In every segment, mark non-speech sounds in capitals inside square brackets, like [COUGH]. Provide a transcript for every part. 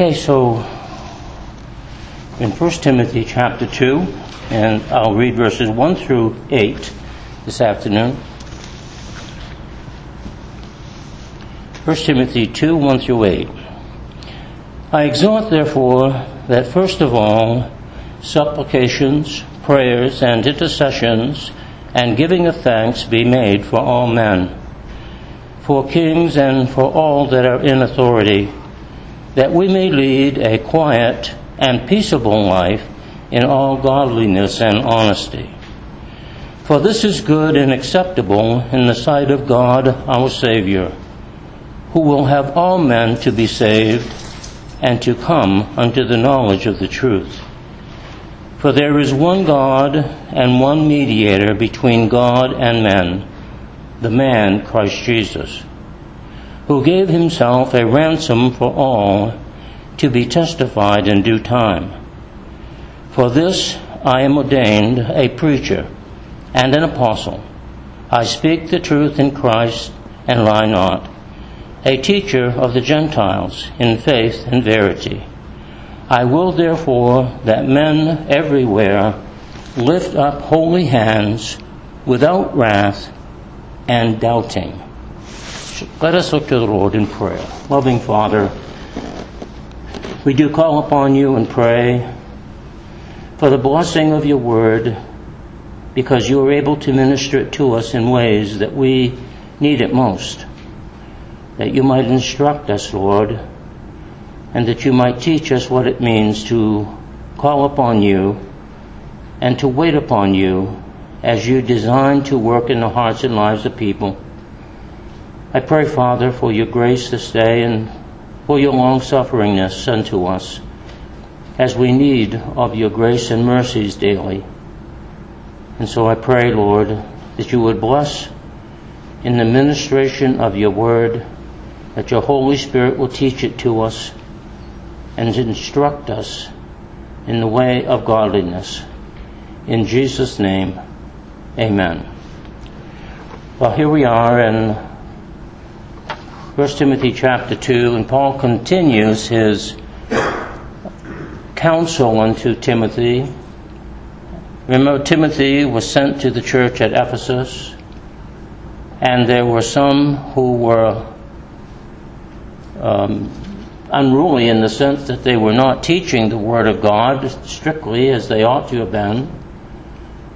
Okay, so in 1 Timothy chapter 2, and I'll read verses 1 through 8 this afternoon. 1 Timothy 2, 1 through 8. I exhort, therefore, that first of all, supplications, prayers, and intercessions, and giving of thanks be made for all men, for kings and for all that are in authority, that we may lead a quiet and peaceable life in all godliness and honesty. For this is good and acceptable in the sight of God our Savior, who will have all men to be saved and to come unto the knowledge of the truth. For there is one God and one mediator between God and men, the man Christ Jesus, who gave himself a ransom for all to be testified in due time. For this I am ordained a preacher and an apostle. I speak the truth in Christ and lie not, a teacher of the Gentiles in faith and verity. I will therefore that men everywhere lift up holy hands without wrath and doubting. Let us look to the Lord in prayer. Loving Father, we do call upon you and pray for the blessing of your word because you are able to minister it to us in ways that we need it most. That you might instruct us, Lord, and that you might teach us what it means to call upon you and to wait upon you as you design to work in the hearts and lives of people. I pray, Father, for your grace this day and for your long sufferingness unto us as we need of your grace and mercies daily. And so I pray, Lord, that you would bless in the ministration of your word, that your Holy Spirit will teach it to us and instruct us in the way of godliness. In Jesus' name, amen. Well, here we are in 1 Timothy chapter 2, and Paul continues his counsel unto Timothy. Remember, Timothy was sent to the church at Ephesus, and there were some who were um, unruly in the sense that they were not teaching the Word of God strictly as they ought to have been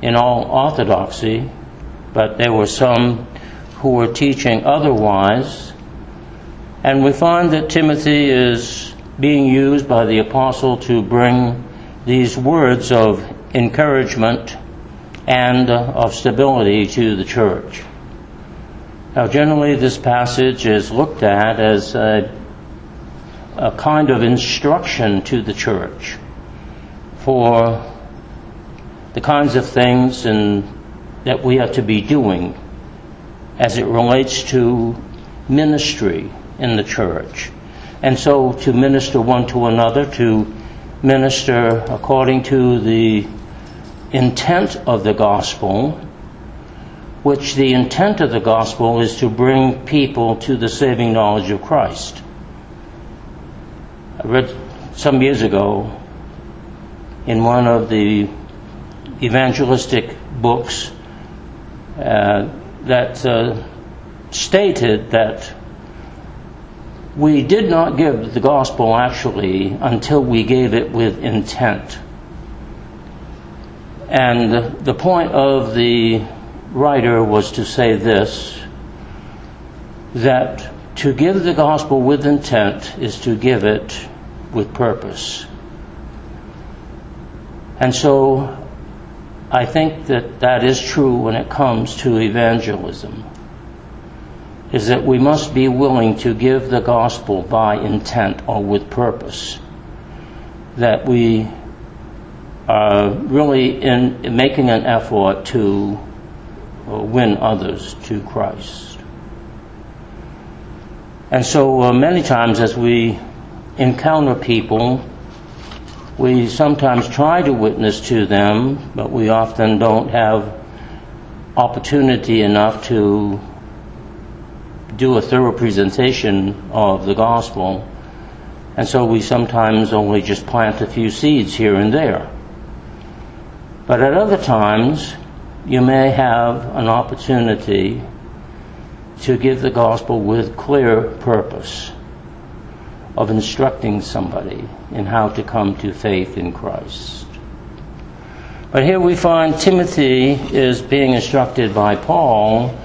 in all orthodoxy, but there were some who were teaching otherwise and we find that Timothy is being used by the apostle to bring these words of encouragement and uh, of stability to the church. Now, generally, this passage is looked at as a, a kind of instruction to the church for the kinds of things that we are to be doing as it relates to ministry in the church. And so to minister one to another, to minister according to the intent of the gospel, which the intent of the gospel is to bring people to the saving knowledge of Christ. I read some years ago in one of the evangelistic books uh, that uh, stated that we did not give the gospel actually until we gave it with intent. And the point of the writer was to say this that to give the gospel with intent is to give it with purpose. And so I think that that is true when it comes to evangelism is that we must be willing to give the gospel by intent or with purpose. That we are really in making an effort to uh, win others to Christ. And so uh, many times as we encounter people, we sometimes try to witness to them, but we often don't have opportunity enough to do a thorough presentation of the gospel. And so we sometimes only just plant a few seeds here and there. But at other times, you may have an opportunity to give the gospel with clear purpose of instructing somebody in how to come to faith in Christ. But here we find Timothy is being instructed by Paul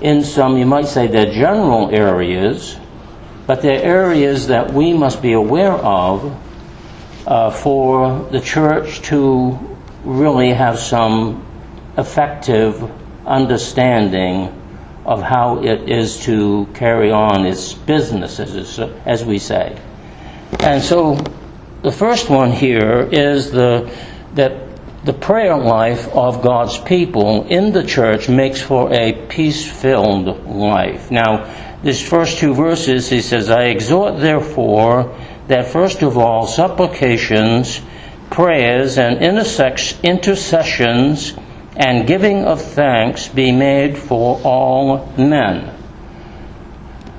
in some, you might say, they're general areas, but they're areas that we must be aware of uh, for the church to really have some effective understanding of how it is to carry on its business, as, as we say. And so the first one here is the, that the prayer life of God's people in the church makes for a peace filled life. Now, these first two verses, he says, I exhort therefore that first of all supplications, prayers, and intercessions and giving of thanks be made for all men.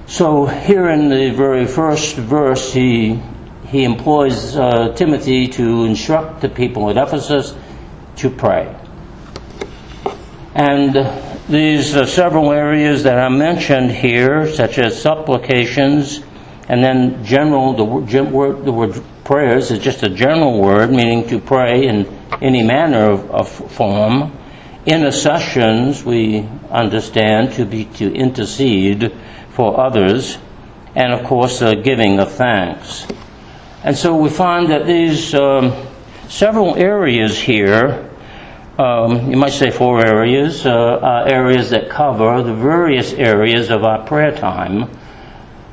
So here in the very first verse, he, he employs uh, Timothy to instruct the people at Ephesus to pray. And these several areas that I mentioned here, such as supplications, and then general, the word, the word prayers is just a general word, meaning to pray in any manner of, of form. Intercessions, we understand to be to intercede for others, and of course, the giving of thanks. And so we find that these um, several areas here, um, you might say four areas, uh, are areas that cover the various areas of our prayer time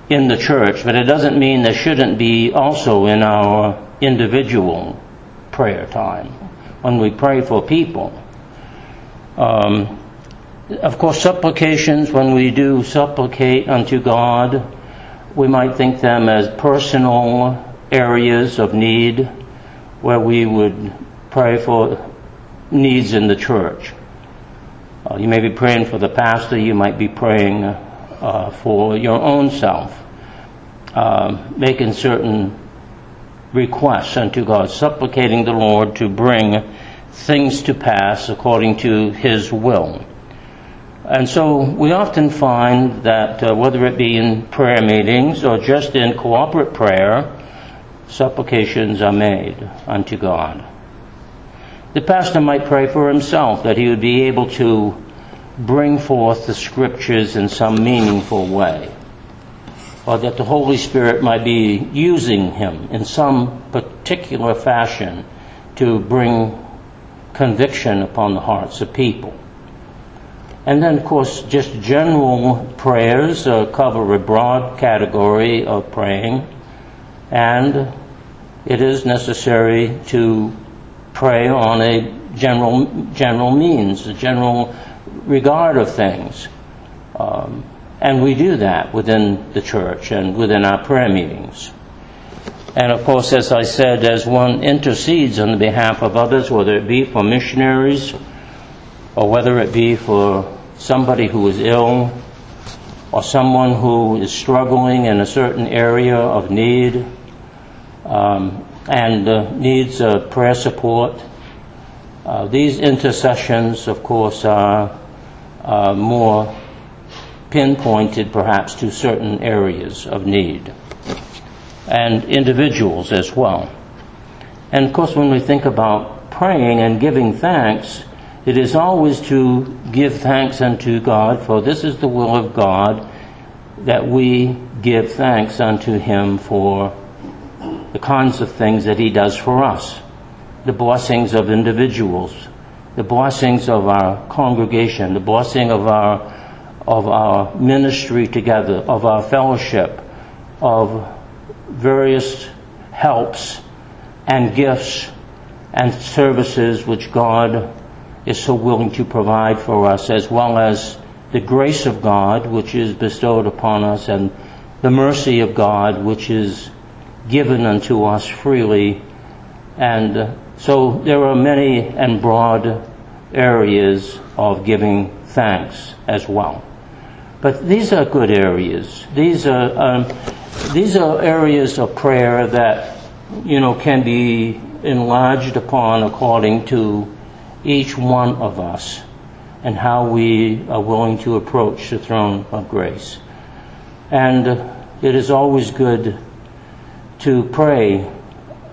in the church, but it doesn't mean there shouldn't be also in our individual prayer time when we pray for people. Um, of course, supplications, when we do supplicate unto God, we might think them as personal areas of need where we would pray for needs in the church. Uh, you may be praying for the pastor, you might be praying uh, for your own self, uh, making certain requests unto God, supplicating the Lord to bring things to pass according to His will. And so we often find that uh, whether it be in prayer meetings or just in corporate prayer, supplications are made unto God. The pastor might pray for himself that he would be able to bring forth the scriptures in some meaningful way, or that the Holy Spirit might be using him in some particular fashion to bring conviction upon the hearts of people. And then, of course, just general prayers uh, cover a broad category of praying, and it is necessary to pray on a general general means, a general regard of things. Um, and we do that within the church and within our prayer meetings. And of course, as I said, as one intercedes on the behalf of others, whether it be for missionaries or whether it be for somebody who is ill or someone who is struggling in a certain area of need um, and uh, needs uh, prayer support, uh, these intercessions, of course, are more pinpointed perhaps to certain areas of need and individuals as well. And of course, when we think about praying and giving thanks, it is always to give thanks unto God, for this is the will of God that we give thanks unto Him for the kinds of things that He does for us, the blessings of individuals, the blessings of our congregation, the blessing of our of our ministry together, of our fellowship, of various helps and gifts and services which God is so willing to provide for us, as well as the grace of God which is bestowed upon us and the mercy of God which is given unto us freely. And so there are many and broad areas of giving thanks as well. But these are good areas. These are, um, these are areas of prayer that, you know, can be enlarged upon according to each one of us and how we are willing to approach the throne of grace. And it is always good to pray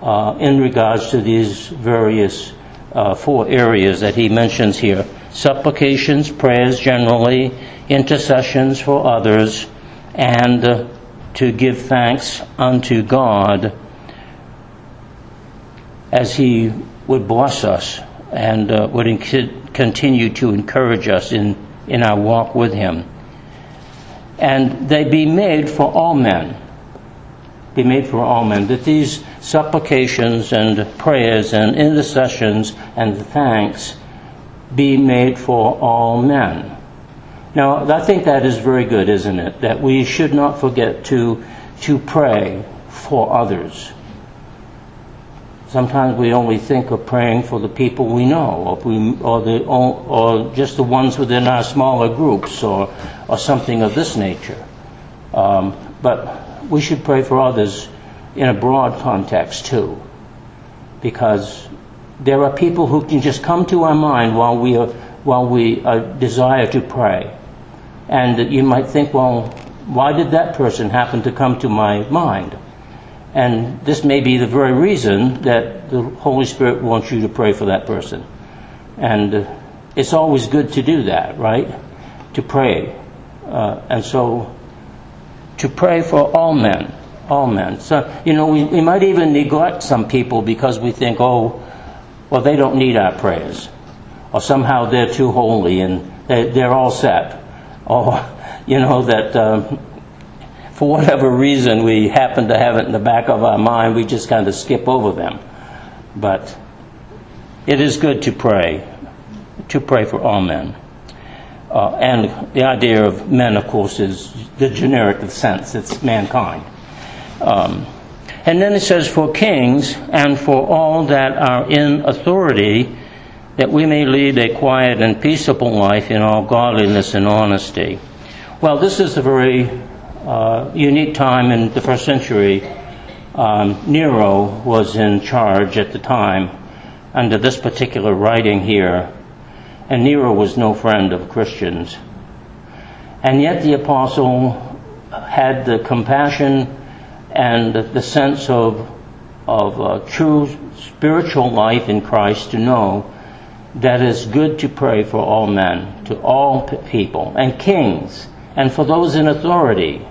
uh, in regards to these various uh, four areas that he mentions here supplications, prayers generally, intercessions for others, and uh, to give thanks unto God as he would bless us and uh, would inc- continue to encourage us in, in our walk with him. And they be made for all men. Be made for all men. That these supplications and prayers and intercessions and thanks be made for all men. Now, I think that is very good, isn't it? That we should not forget to, to pray for others. Sometimes we only think of praying for the people we know, or, we, or, the, or just the ones within our smaller groups, or, or something of this nature. Um, but we should pray for others in a broad context too, because there are people who can just come to our mind while we are, while we uh, desire to pray, and you might think, well, why did that person happen to come to my mind? And this may be the very reason that the Holy Spirit wants you to pray for that person. And uh, it's always good to do that, right? To pray. Uh, and so, to pray for all men. All men. So, you know, we, we might even neglect some people because we think, oh, well, they don't need our prayers. Or somehow they're too holy and they, they're all set. Or, [LAUGHS] you know, that um, for whatever reason we happen to have it in the back of our mind, we just kind of skip over them. But it is good to pray, to pray for all men. Uh, and the idea of men, of course, is the generic sense, it's mankind. Um, and then it says, for kings and for all that are in authority, that we may lead a quiet and peaceable life in all godliness and honesty. Well, this is a very uh, unique time in the first century. Um, Nero was in charge at the time under this particular writing here, and Nero was no friend of Christians. And yet the apostle had the compassion and the sense of, of uh, true spiritual life in Christ to know that it's good to pray for all men, to all people, and kings, and for those in authority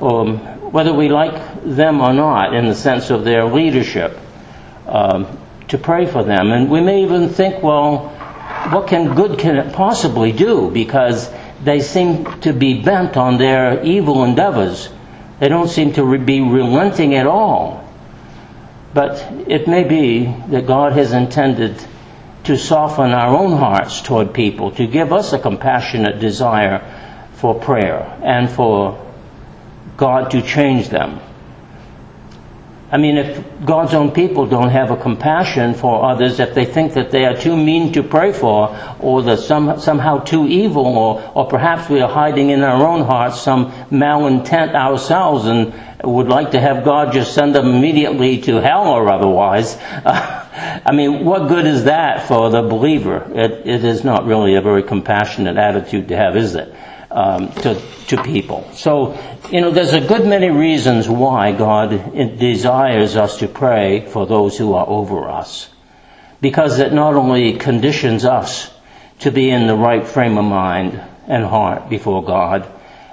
um, whether we like them or not, in the sense of their leadership, um, to pray for them. And we may even think, well, what can good can it possibly do? Because they seem to be bent on their evil endeavors. They don't seem to be relenting at all. But it may be that God has intended to soften our own hearts toward people, to give us a compassionate desire for prayer and for God to change them. I mean, if God's own people don't have a compassion for others, if they think that they are too mean to pray for, or that some, somehow too evil, or, or perhaps we are hiding in our own hearts some malintent ourselves and would like to have God just send them immediately to hell or otherwise, [LAUGHS] I mean, what good is that for the believer? It, it is not really a very compassionate attitude to have, is it? Um, to, to people. So you know, there's a good many reasons why God desires us to pray for those who are over us. Because it not only conditions us to be in the right frame of mind and heart before God,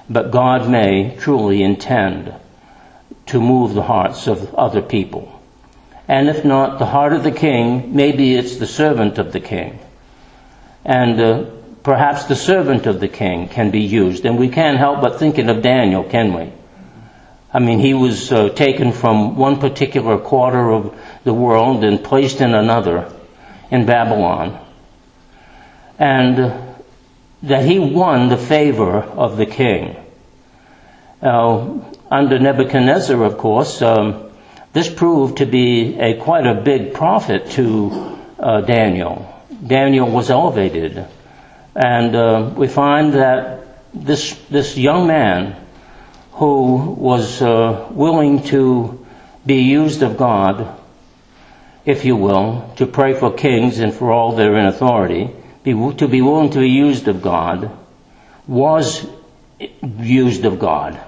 but God may truly intend to move the hearts of other people. And if not the heart of the king, maybe it's the servant of the king. And uh, perhaps the servant of the king can be used. And we can't help but thinking of Daniel, can we? I mean, he was uh, taken from one particular quarter of the world and placed in another in Babylon. And that he won the favor of the king. Now, under Nebuchadnezzar, of course, um, this proved to be a quite a big profit to uh, Daniel. Daniel was elevated and uh, we find that this, this young man who was uh, willing to be used of God, if you will, to pray for kings and for all that are in authority, be, to be willing to be used of God, was used of God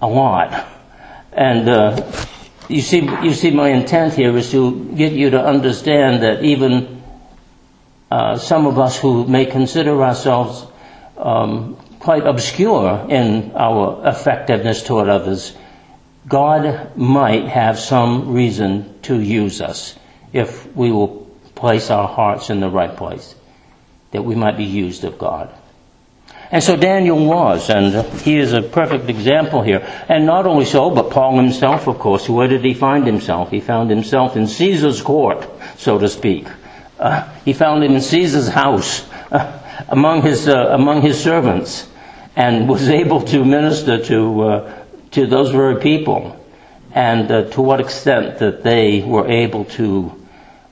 a lot. And uh, you see, you see, my intent here is to get you to understand that even uh, some of us who may consider ourselves um, quite obscure in our effectiveness toward others, God might have some reason to use us if we will place our hearts in the right place, that we might be used of God. And so Daniel was, and he is a perfect example here. And not only so, but Paul himself, of course, where did he find himself? He found himself in Caesar's court, so to speak. Uh, he found him in Caesar's house, uh, among his uh, among his servants, and was [LAUGHS] able to minister to uh, to those very people, and uh, to what extent that they were able to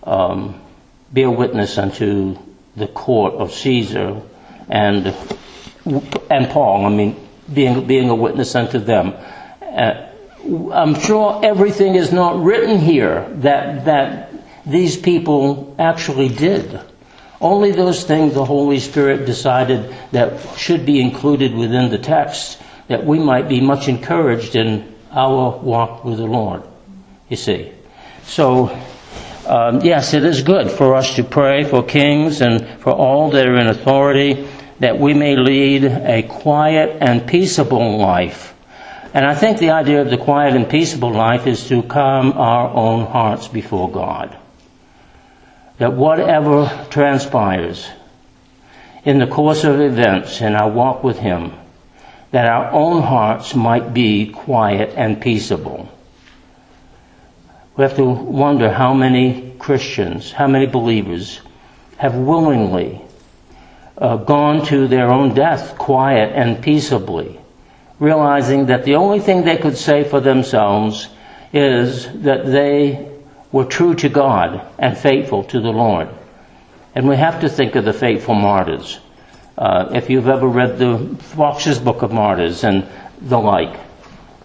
um, bear witness unto the court of Caesar and and Paul, I mean, being, being a witness unto them. I'm sure everything is not written here that, that these people actually did. Only those things the Holy Spirit decided that should be included within the text that we might be much encouraged in our walk with the Lord. You see. So, um, yes, it is good for us to pray for kings and for all that are in authority that we may lead a quiet and peaceable life. And I think the idea of the quiet and peaceable life is to calm our own hearts before God. That whatever transpires in the course of events in our walk with Him, that our own hearts might be quiet and peaceable. We have to wonder how many Christians, how many believers have willingly uh, gone to their own death quiet and peaceably, realizing that the only thing they could say for themselves is that they were true to God and faithful to the Lord. And we have to think of the faithful martyrs. Uh, if you've ever read the Foxe's Book of Martyrs and the like,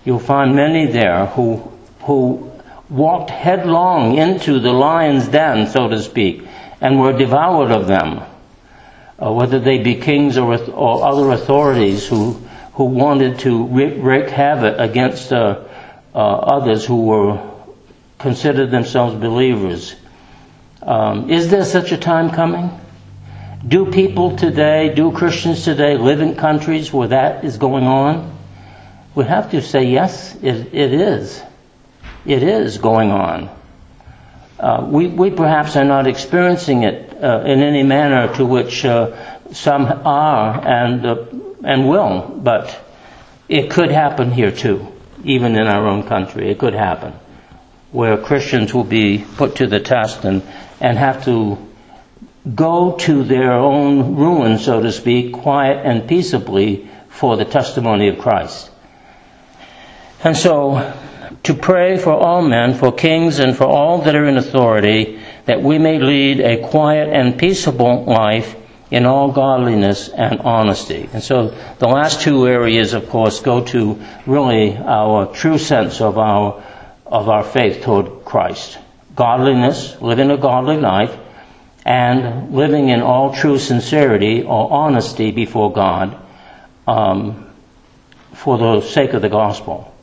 you'll find many there who who walked headlong into the lion's den, so to speak, and were devoured of them uh, whether they be kings or, or, other authorities who, who wanted to wreak havoc against uh, uh, others who were considered themselves believers. Um, is there such a time coming? Do people today, do Christians today live in countries where that is going on? We have to say yes, it, it is. It is going on. Uh, we, we perhaps are not experiencing it uh, in any manner to which uh, some are and, uh, and will, but it could happen here too, even in our own country. It could happen where Christians will be put to the test and, and have to go to their own ruin, so to speak, quiet and peaceably for the testimony of Christ. And so, to pray for all men, for kings, and for all that are in authority, that we may lead a quiet and peaceable life in all godliness and honesty. And so the last two areas, of course, go to really our true sense of our, of our faith toward Christ. Godliness, living a godly life, and living in all true sincerity or honesty before God um, for the sake of the gospel.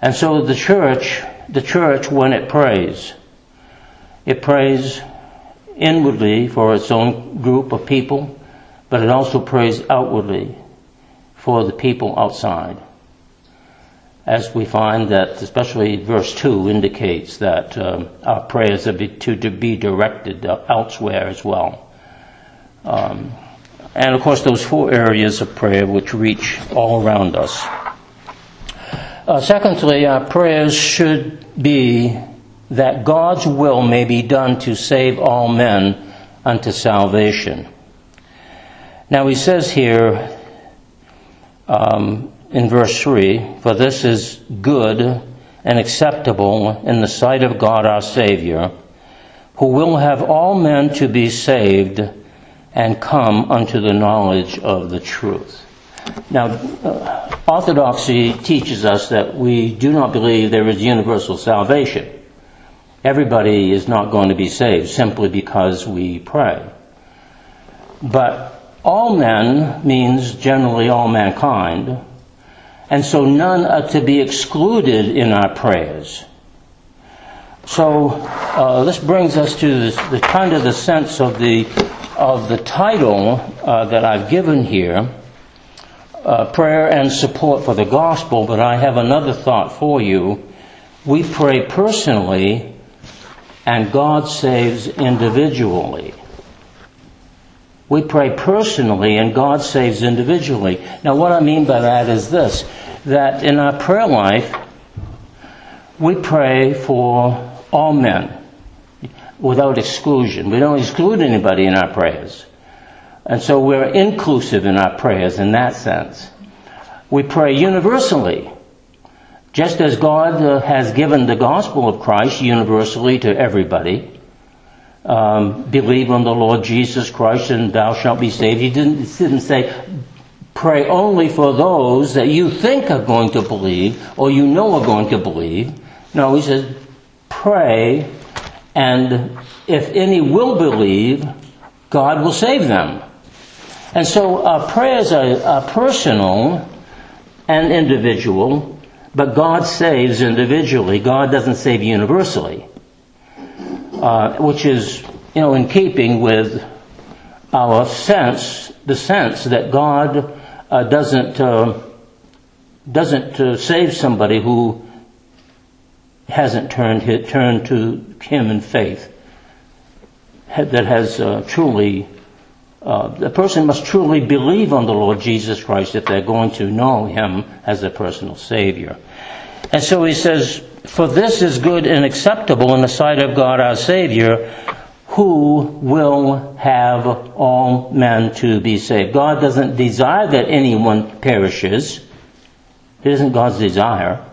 And so the church, the church, when it prays, it prays inwardly for its own group of people, but it also prays outwardly for the people outside. As we find that, especially verse 2 indicates that um, our prayers are to, to, be directed elsewhere as well. Um, and of course, those four areas of prayer which reach all around us. Uh, secondly, our prayers should be that God's will may be done to save all men unto salvation. Now he says here um, in verse 3 For this is good and acceptable in the sight of God our Savior, who will have all men to be saved and come unto the knowledge of the truth. Now, uh, Orthodoxy teaches us that we do not believe there is universal salvation. Everybody is not going to be saved simply because we pray. But all men means generally all mankind, and so none are to be excluded in our prayers. So uh, this brings us to this, the kind of the sense of the of the title uh, that I've given here, uh, prayer and support for the gospel. But I have another thought for you. We pray personally, and God saves individually. We pray personally and God saves individually. Now, what I mean by that is this that in our prayer life, we pray for all men without exclusion. We don't exclude anybody in our prayers. And so we're inclusive in our prayers in that sense. We pray universally. Just as God uh, has given the gospel of Christ universally to everybody, um, believe on the Lord Jesus Christ and thou shalt be saved. He didn't, didn't say, pray only for those that you think are going to believe or you know are going to believe. No, he says, pray and if any will believe, God will save them. And so our prayers are, are personal and individual, but God saves individually. God doesn't save universally uh, which is, you know, in keeping with our sense, the sense that God uh, doesn't uh, doesn't uh, save somebody who hasn't turned turned to Him in faith. That has uh, truly, the person must truly believe on the Lord Jesus Christ if they're going to know Him as a personal Savior. And so he says, for this is good and acceptable in the sight of God our Savior, who will have all men to be saved. God doesn't desire that anyone perishes. It isn't God's desire.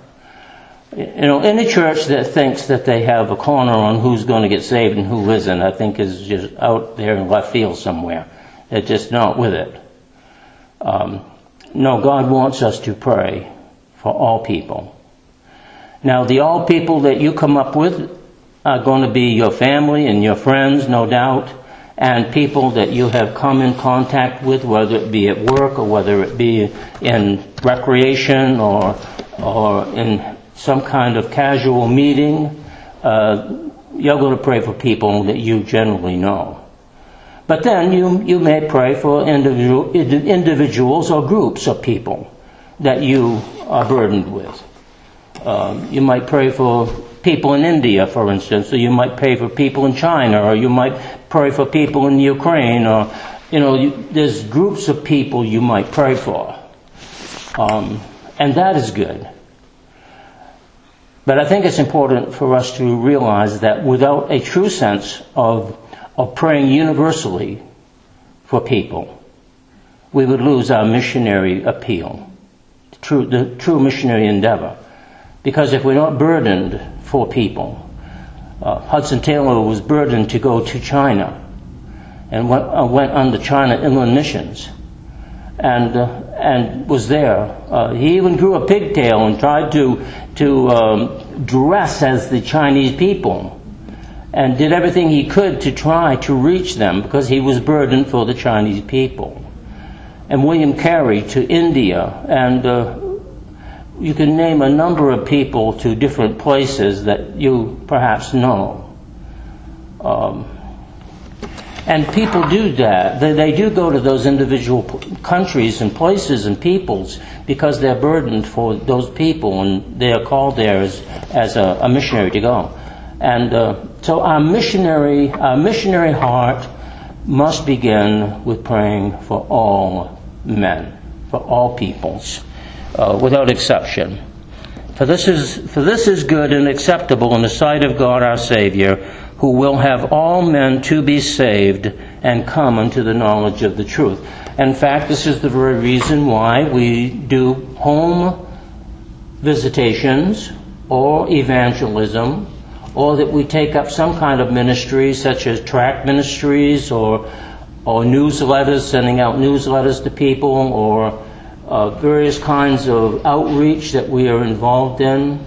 You know, any church that thinks that they have a corner on who's going to get saved and who isn't, I think is just out there in left field somewhere. They're just not with it. Um, no, God wants us to pray for all people. Now, the all people that you come up with are going to be your family and your friends, no doubt, and people that you have come in contact with, whether it be at work or whether it be in recreation or, or in some kind of casual meeting. Uh, you're going to pray for people that you generally know. But then you, you may pray for individual, individuals or groups of people that you are burdened with. Um, you might pray for people in India, for instance, or you might pray for people in China, or you might pray for people in Ukraine, or, you know, you, there's groups of people you might pray for. Um, and that is good. But I think it's important for us to realize that without a true sense of, of praying universally for people, we would lose our missionary appeal, the true, the true missionary endeavor. Because if we're not burdened for people, uh, Hudson Taylor was burdened to go to China and went, uh, went on the China Inland Missions and, uh, and was there. Uh, he even grew a pigtail and tried to, to um, dress as the Chinese people and did everything he could to try to reach them because he was burdened for the Chinese people. And William Carey to India and uh, you can name a number of people to different places that you perhaps know. Um, and people do that. They, they, do go to those individual countries and places and peoples because they're burdened for those people and they are called there as, as a, a missionary to go. And uh, so our missionary, our missionary heart must begin with praying for all men, for all peoples uh, without exception. For this, is, for this is good and acceptable in the sight of God our Savior, who will have all men to be saved and come unto the knowledge of the truth. In fact, this is the very reason why we do home visitations or evangelism, or that we take up some kind of ministry, such as tract ministries or, or newsletters, sending out newsletters to people, or uh, various kinds of outreach that we are involved in,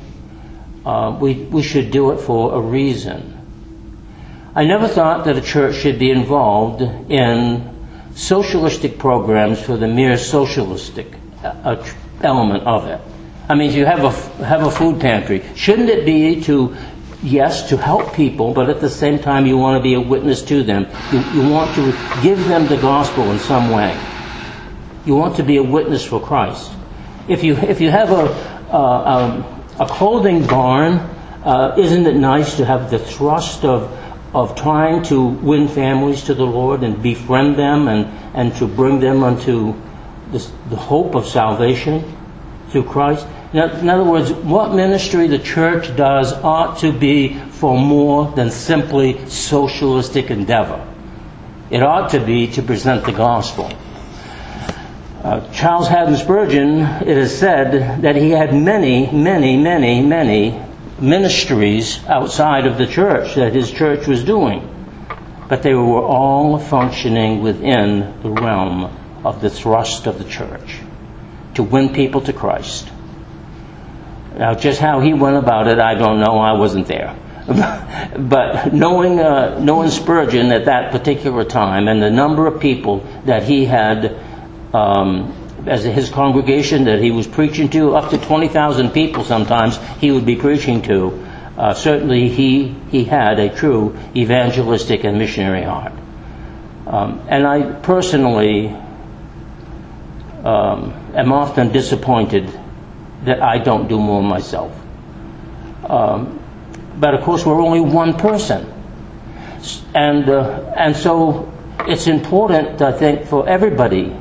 uh, we, we should do it for a reason. I never thought that a church should be involved in socialistic programs for the mere socialistic uh, element of it. I mean, you have a have a food pantry. Shouldn't it be to yes to help people, but at the same time you want to be a witness to them. You, you want to give them the gospel in some way. You want to be a witness for Christ. If you if you have a a, a clothing barn, uh, isn't it nice to have the thrust of of trying to win families to the Lord and befriend them and, and to bring them unto this, the hope of salvation through Christ. In other words, what ministry the church does ought to be for more than simply socialistic endeavor. It ought to be to present the gospel. Uh, Charles Haddon Spurgeon, it is said that he had many, many, many, many ministries outside of the church that his church was doing. But they were all functioning within the realm of the thrust of the church to win people to Christ. Now, just how he went about it, I don't know. I wasn't there. [LAUGHS] but knowing, uh, knowing Spurgeon at that particular time and the number of people that he had um, as his congregation that he was preaching to, up to 20,000 people sometimes he would be preaching to. Uh, certainly he, he had a true evangelistic and missionary heart. Um, and I personally um, am often disappointed that I don't do more myself. Um, but of course, we're only one person. And, uh, and so it's important, I think, for everybody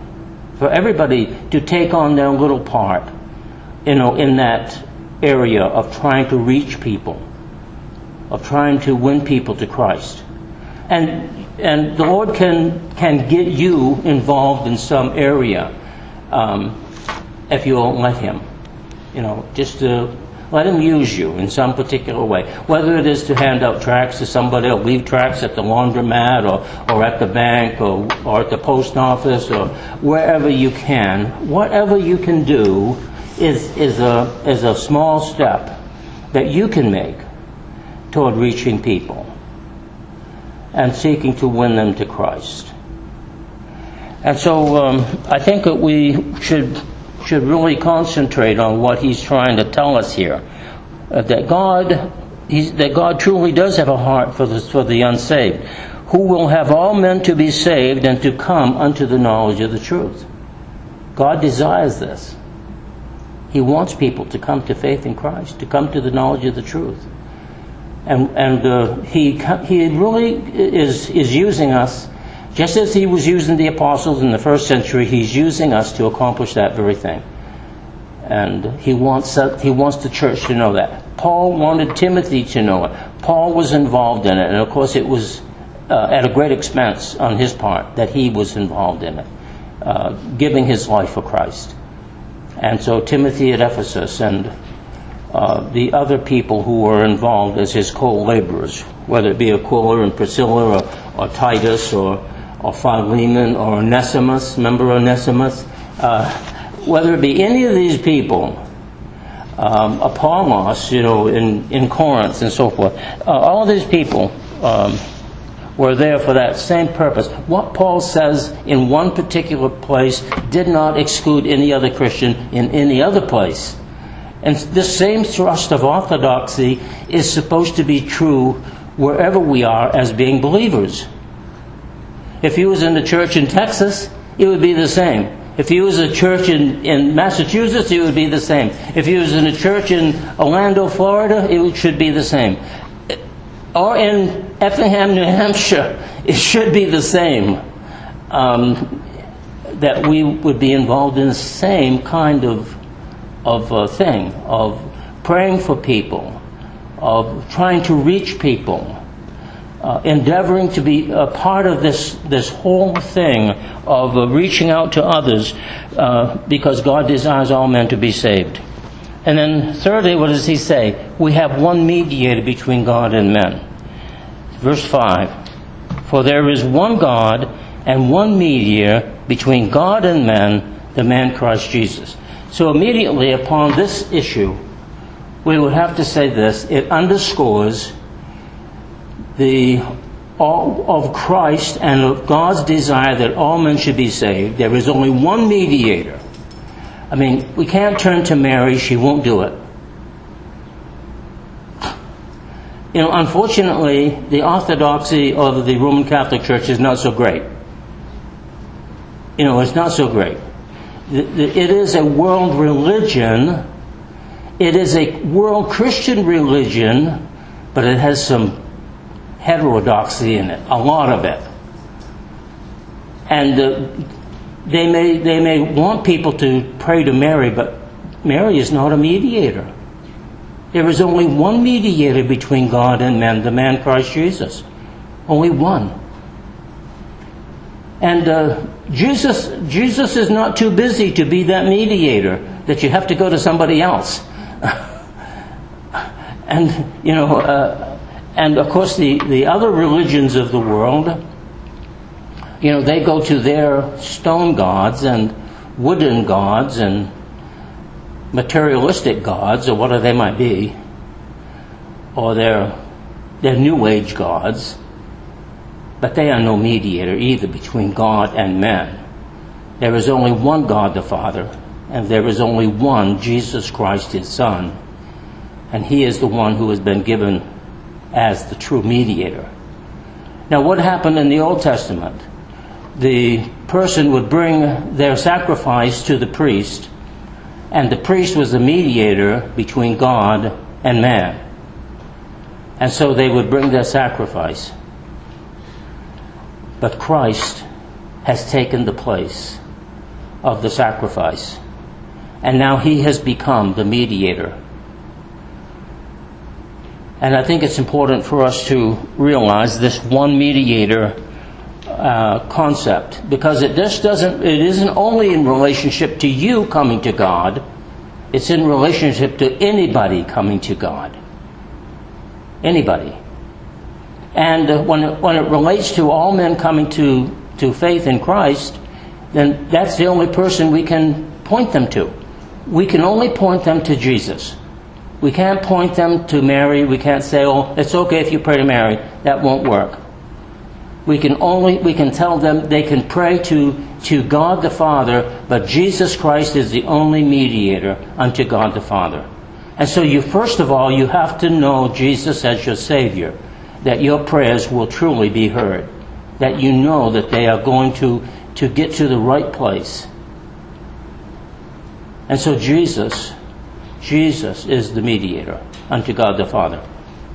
for everybody to take on their little part, you know, in that area of trying to reach people, of trying to win people to Christ. And, and the Lord can, can get you involved in some area um, if you will let Him. You know, just to let him use you in some particular way. Whether it is to hand out tracts to somebody or leave tracts at the laundromat or, or at the bank or, or at the post office or wherever you can, whatever you can do is, is, a, is a small step that you can make toward reaching people and seeking to win them to Christ. And so um, I think that we should should really concentrate on what he's trying to tell us here. Uh, that God, that God truly does have a heart for the, for the unsaved, who will have all men to be saved and to come unto the knowledge of the truth. God desires this. He wants people to come to faith in Christ, to come to the knowledge of the truth. And, and uh, he, he really is, is using us just as he was using the apostles in the first century, he's using us to accomplish that very thing. And he wants, he wants the church to know that. Paul wanted Timothy to know it. Paul was involved in it. And of course, it was uh, at a great expense on his part that he was involved in it, uh, giving his life for Christ. And so Timothy at Ephesus and uh, the other people who were involved as his co-laborers, whether it be Aquila and Priscilla or, or Titus or or Philemon or Onesimus, remember Onesimus? Uh, whether it be any of these people, um, Apollos, you know, in, in Corinth and so forth, uh, all these people um, were there for that same purpose. What Paul says in one particular place did not exclude any other Christian in any other place. And this same thrust of orthodoxy is supposed to be true wherever we are as being believers. If he was in the church in Texas, it would be the same. If he was a church in, in Massachusetts, it would be the same. If he was in a church in Orlando, Florida, it should be the same. Or in Effingham, New Hampshire, [LAUGHS] it should be the same. Um, that we would be involved in the same kind of, of uh, thing, of praying for people, of trying to reach people, uh, endeavoring to be a part of this, this whole thing of uh, reaching out to others uh, because God desires all men to be saved. And then, thirdly, what does he say? We have one mediator between God and men. Verse 5 For there is one God and one mediator between God and men, the man Christ Jesus. So immediately upon this issue, we would have to say this it underscores the of Christ and of God's desire that all men should be saved. There is only one mediator. I mean, we can't turn to Mary, she won't do it. You know, unfortunately, the orthodoxy of the Roman Catholic Church is not so great. You know, it's not so great. It is a world religion. It is a world Christian religion, but it has some heterodoxy in it, a lot of it. And uh, they, may, they may want people to pray to Mary, but Mary is not a mediator. There is only one mediator between God and men, the man Christ Jesus. Only one. And uh, Jesus, Jesus is not too busy to be that mediator that you have to go to somebody else. [LAUGHS] and, you know, uh, and of course, the, the other religions of the world, you know, they go to their stone gods and wooden gods and materialistic gods, or whatever they might be, or their, their New Age gods, but they are no mediator either between God and man. There is only one God the Father, and there is only one Jesus Christ, his Son, and he is the one who has been given as the true mediator. Now, what happened in the Old Testament? The person would bring their sacrifice to the priest, and the priest was the mediator between God and man. And so they would bring their sacrifice. But Christ has taken the place of the sacrifice. And now he has become the mediator and I think it's important for us to realize this one mediator uh, concept because it just doesn't, it isn't only in relationship to you coming to God, it's in relationship to anybody coming to God. Anybody. And uh, when, it, when it relates to all men coming to, to faith in Christ, then that's the only person we can point them to. We can only point them to Jesus. We can't point them to Mary. We can't say, oh, it's okay if you pray to Mary. That won't work. We can only, we can tell them they can pray to, to God the Father, but Jesus Christ is the only mediator unto God the Father. And so you, first of all, you have to know Jesus as your Savior, that your prayers will truly be heard, that you know that they are going to, to get to the right place. And so Jesus Jesus is the mediator unto God the Father.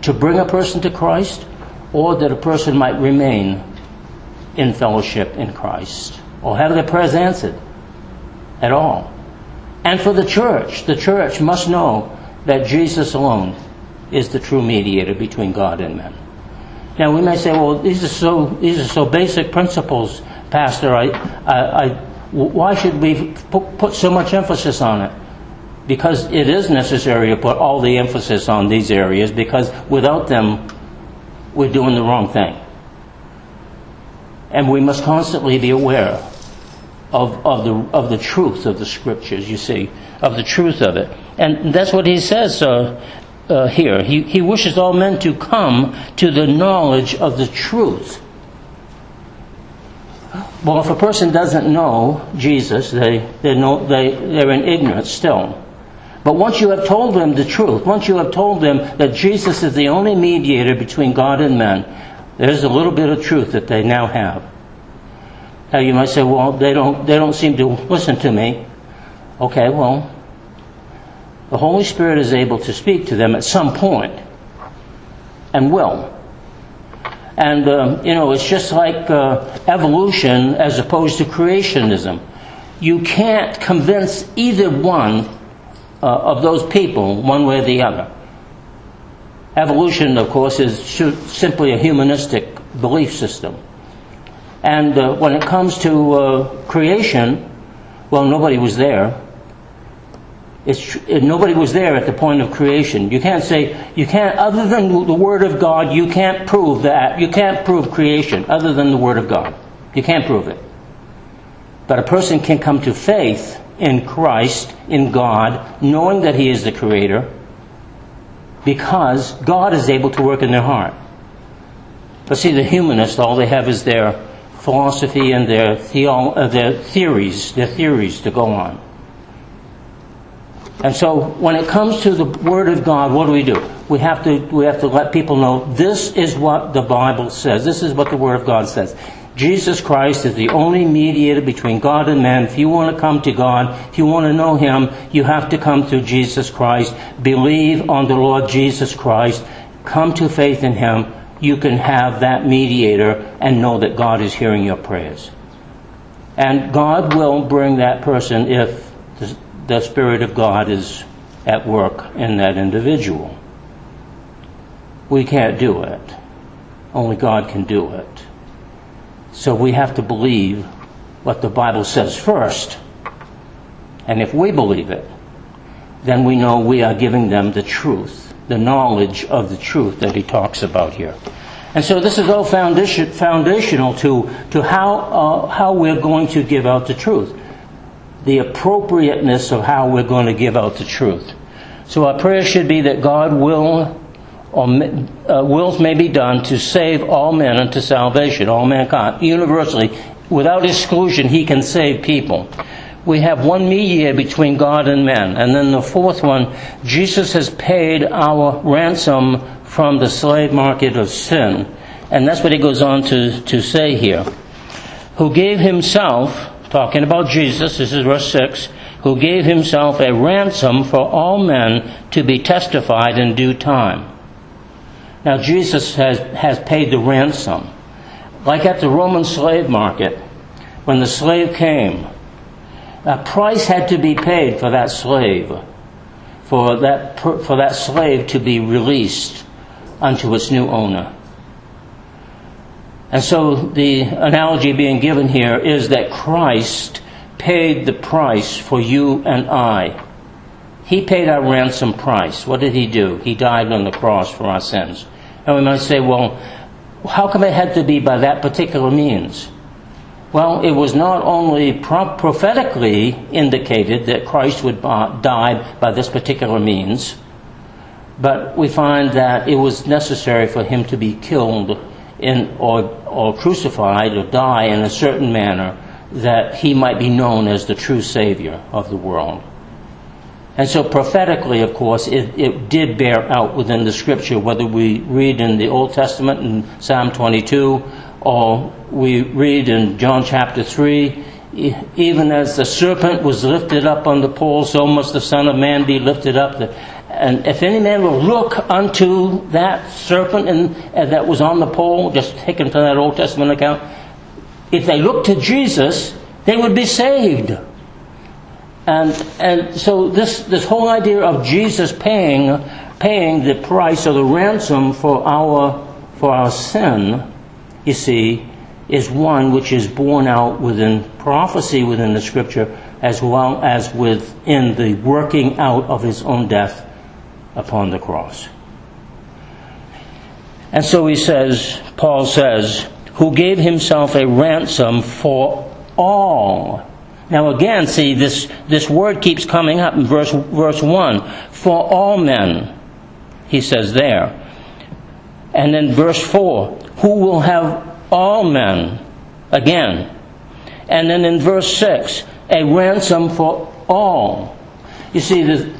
To bring a person to Christ, or that a person might remain in fellowship in Christ, or have their prayers answered at all. And for the church, the church must know that Jesus alone is the true mediator between God and men. Now we may say, well, these are so these are so basic principles, Pastor. I, I, I why should we put, put so much emphasis on it? Because it is necessary to put all the emphasis on these areas because without them, we're doing the wrong thing. And we must constantly be aware of, of, the, of the truth of the scriptures, you see, of the truth of it. And that's what he says uh, uh, here. He, he wishes all men to come to the knowledge of the truth. Well, if a person doesn't know Jesus, they, they know, they, they're in ignorance still. But once you have told them the truth, once you have told them that Jesus is the only mediator between God and men, there's a little bit of truth that they now have. Now you might say, well, they don't, they don't seem to listen to me. Okay, well, the Holy Spirit is able to speak to them at some point and will. And, uh, you know, it's just like uh, evolution as opposed to creationism. You can't convince either one of those people, one way or the other. Evolution, of course, is simply a humanistic belief system. And uh, when it comes to uh, creation, well, nobody was there. It's, nobody was there at the point of creation. You can't say, you can't, other than the Word of God, you can't prove that. You can't prove creation other than the Word of God. You can't prove it. But a person can come to faith in Christ, in God, knowing that He is the Creator, because God is able to work in their heart. But see, the humanists, all they have is their philosophy and their, theo- uh, their theories, their theories to go on. And so when it comes to the Word of God, what do we do? We have to, we have to let people know this is what the Bible says. This is what the Word of God says. Jesus Christ is the only mediator between God and man. If you want to come to God, if you want to know Him, you have to come through Jesus Christ. Believe on the Lord Jesus Christ. Come to faith in Him. You can have that mediator and know that God is hearing your prayers. And God will bring that person if the, Spirit of God is at work in that individual. We can't do it. Only God can do it. So we have to believe what the Bible says first. And if we believe it, then we know we are giving them the truth, the knowledge of the truth that he talks about here. And so this is all foundation, foundational to, to how, uh, how we're going to give out the truth, the appropriateness of how we're going to give out the truth. So our prayer should be that God will or uh, wills may be done to save all men unto salvation, all mankind, universally. Without exclusion, he can save people. We have one mediator between God and men. And then the fourth one, Jesus has paid our ransom from the slave market of sin. And that's what he goes on to, to say here. Who gave himself, talking about Jesus, this is verse 6, who gave himself a ransom for all men to be testified in due time. Now, Jesus has, has paid the ransom. Like at the Roman slave market, when the slave came, a price had to be paid for that slave, for that, for that slave to be released unto its new owner. And so the analogy being given here is that Christ paid the price for you and I. He paid our ransom price. What did he do? He died on the cross for our sins. And we might say, well, how come it had to be by that particular means? Well, it was not only pro- prophetically indicated that Christ would die by this particular means, but we find that it was necessary for him to be killed in, or, or crucified or die in a certain manner that he might be known as the true Savior of the world. And so prophetically, of course, it, it did bear out within the scripture, whether we read in the Old Testament in Psalm 22 or we read in John chapter 3, even as the serpent was lifted up on the pole, so must the Son of Man be lifted up. And if any man will look unto that serpent in, uh, that was on the pole, just taken from that Old Testament account, if they look to Jesus, they would be saved. And, and so this, this whole idea of Jesus paying, paying the price or the ransom for our, for our sin, you see, is one which is borne out within prophecy within the scripture as well as within the working out of his own death upon the cross. And so he says, Paul says, who gave himself a ransom for all now again, see, this, this word keeps coming up in verse, verse 1. For all men, he says there. And then verse 4, who will have all men, again. And then in verse 6, a ransom for all. You see, the,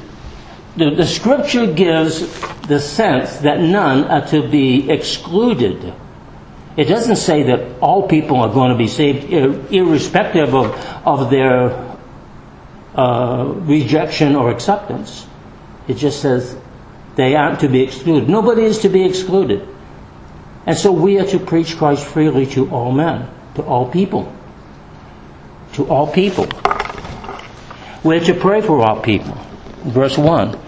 the, the scripture gives the sense that none are to be excluded it doesn't say that all people are going to be saved, irrespective of, of their uh, rejection or acceptance. It just says they aren't to be excluded. Nobody is to be excluded. And so we are to preach Christ freely to all men, to all people. To all people. We're to pray for all people. Verse 1.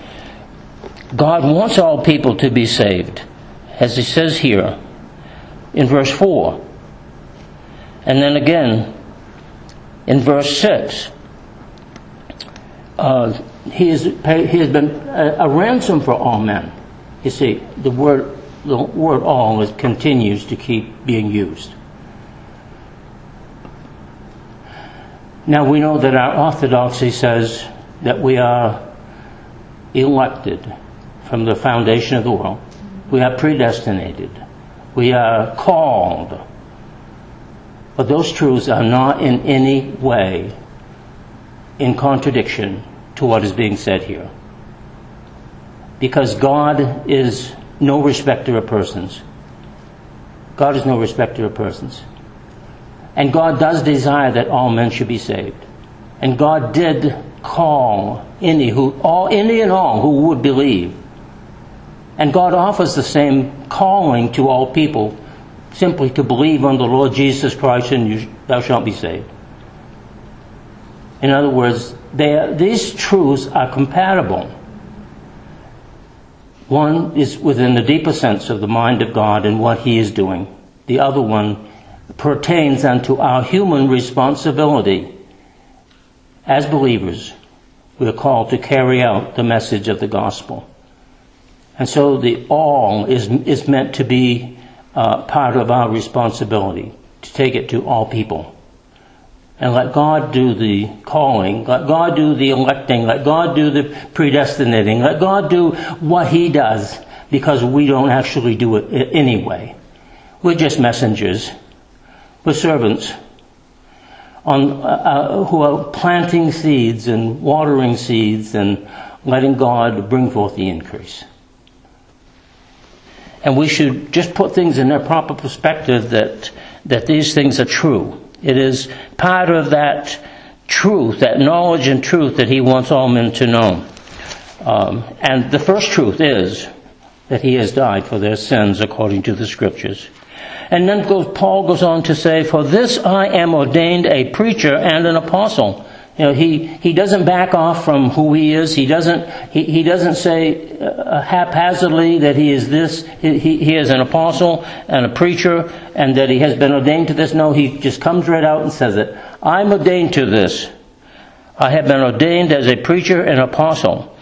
God wants all people to be saved. As he says here, in verse 4. And then again in verse 6. Uh, he, is, he has been a, a, ransom for all men. You see, the word, the word all is, continues to keep being used. Now we know that our orthodoxy says that we are elected from the foundation of the world. We are predestinated. We are called. But those truths are not in any way in contradiction to what is being said here. Because God is no respecter of persons. God is no respecter of persons. And God does desire that all men should be saved. And God did call any who all any and all who would believe. And God offers the same calling to all people simply to believe on the Lord Jesus Christ and you, thou shalt be saved. In other words, are, these truths are compatible. One is within the deeper sense of the mind of God and what He is doing. The other one pertains unto our human responsibility. As believers, we are called to carry out the message of the gospel. And so the all is, is meant to be uh, part of our responsibility, to take it to all people. And let God do the calling, let God do the electing, let God do the predestinating, let God do what He does, because we don't actually do it anyway. We're just messengers. We're servants on, uh, uh, who are planting seeds and watering seeds and letting God bring forth the increase. And we should just put things in their proper perspective that, that these things are true. It is part of that truth, that knowledge and truth that he wants all men to know. Um, and the first truth is that he has died for their sins according to the scriptures. And then goes, Paul goes on to say, For this I am ordained a preacher and an apostle. You know, he, he doesn't back off from who he is. He doesn't, he, he doesn't say uh, haphazardly that he is this. He, he is an apostle and a preacher and that he has been ordained to this. No, he just comes right out and says it. I'm ordained to this. I have been ordained as a preacher and apostle.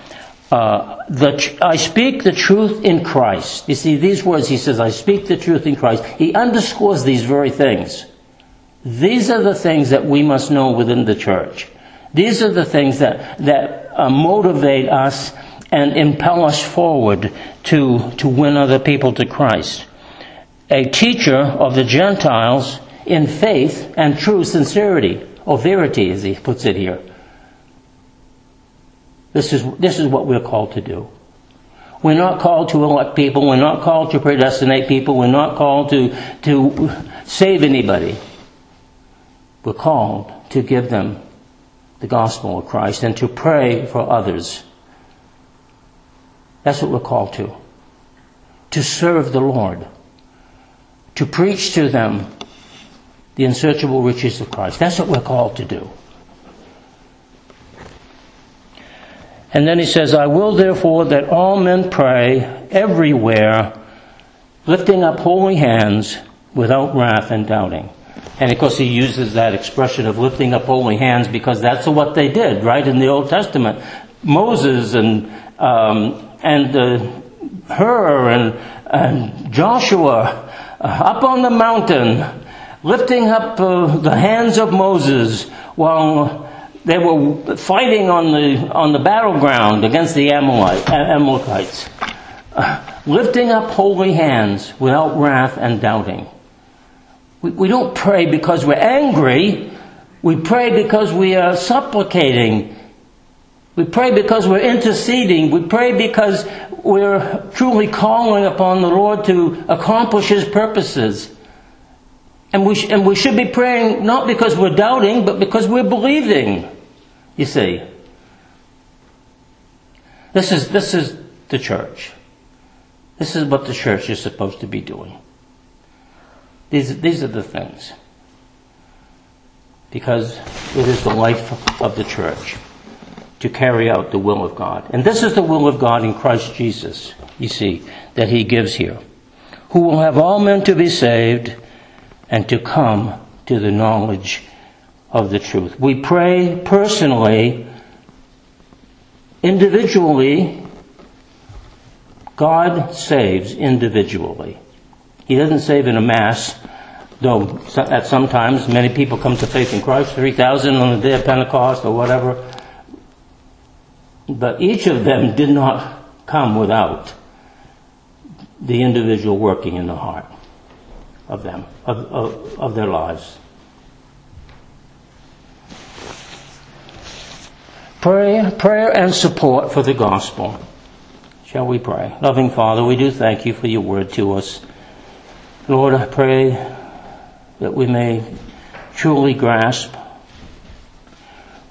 Uh, the, I speak the truth in Christ. You see, these words, he says, I speak the truth in Christ. He underscores these very things. These are the things that we must know within the church. These are the things that, that uh, motivate us and impel us forward to, to win other people to Christ. A teacher of the Gentiles in faith and true sincerity, or verity as he puts it here. This is, this is what we're called to do. We're not called to elect people. We're not called to predestinate people. We're not called to, to save anybody. We're called to give them the gospel of Christ and to pray for others. That's what we're called to. To serve the Lord. To preach to them the unsearchable riches of Christ. That's what we're called to do. And then he says, I will therefore that all men pray everywhere, lifting up holy hands without wrath and doubting. And of course he uses that expression of lifting up holy hands because that's what they did, right, in the Old Testament. Moses and, um, and uh, Hur and, and Joshua uh, up on the mountain, lifting up uh, the hands of Moses while they were fighting on the, on the battleground against the Amalekites, uh, lifting up holy hands without wrath and doubting. We, we don't pray because we're angry. We pray because we are supplicating. We pray because we're interceding. We pray because we're truly calling upon the Lord to accomplish His purposes. And we, sh- and we should be praying not because we're doubting, but because we're believing. You see, this is, this is the church. This is what the church is supposed to be doing. These, these are the things. Because it is the life of the church to carry out the will of God. And this is the will of God in Christ Jesus, you see, that He gives here. Who will have all men to be saved and to come to the knowledge of the truth. We pray personally, individually. God saves individually. He doesn't save in a mass though at some times many people come to faith in Christ, 3,000 on the day of Pentecost or whatever. But each of them did not come without the individual working in the heart of them, of, of, of their lives. Prayer, prayer and support for the gospel. Shall we pray? Loving Father, we do thank you for your word to us. Lord, I pray that we may truly grasp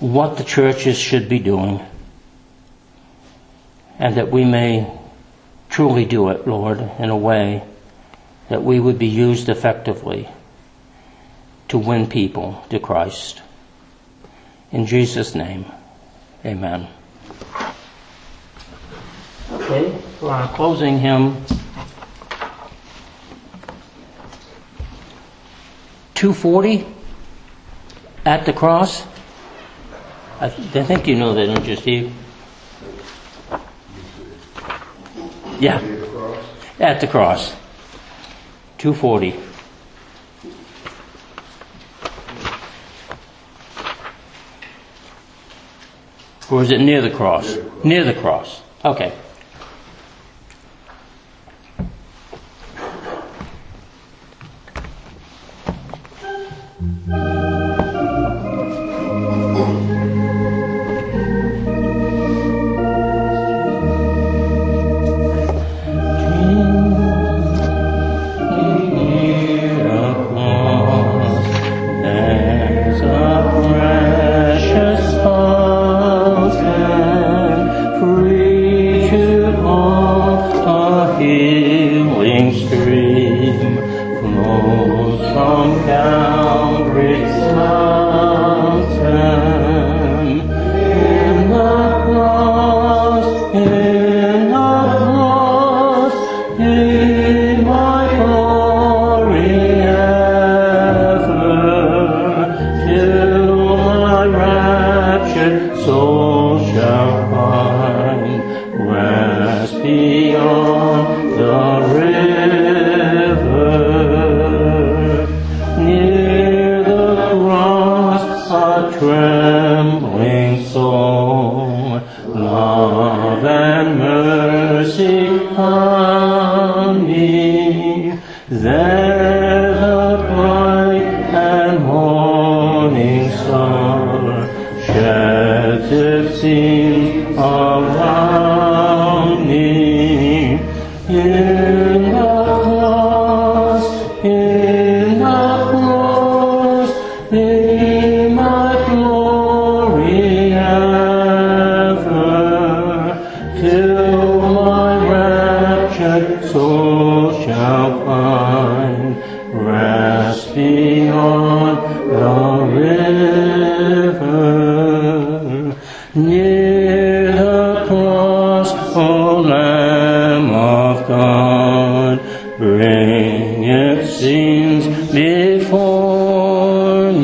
what the churches should be doing and that we may truly do it, Lord, in a way that we would be used effectively to win people to Christ. In Jesus' name, amen. Okay, for our closing hymn, 240 at the cross. I, th- I think you know that, don't you, Steve? Yeah, at the cross. 240. Or is it near the cross? Near the cross. Okay. Calvary's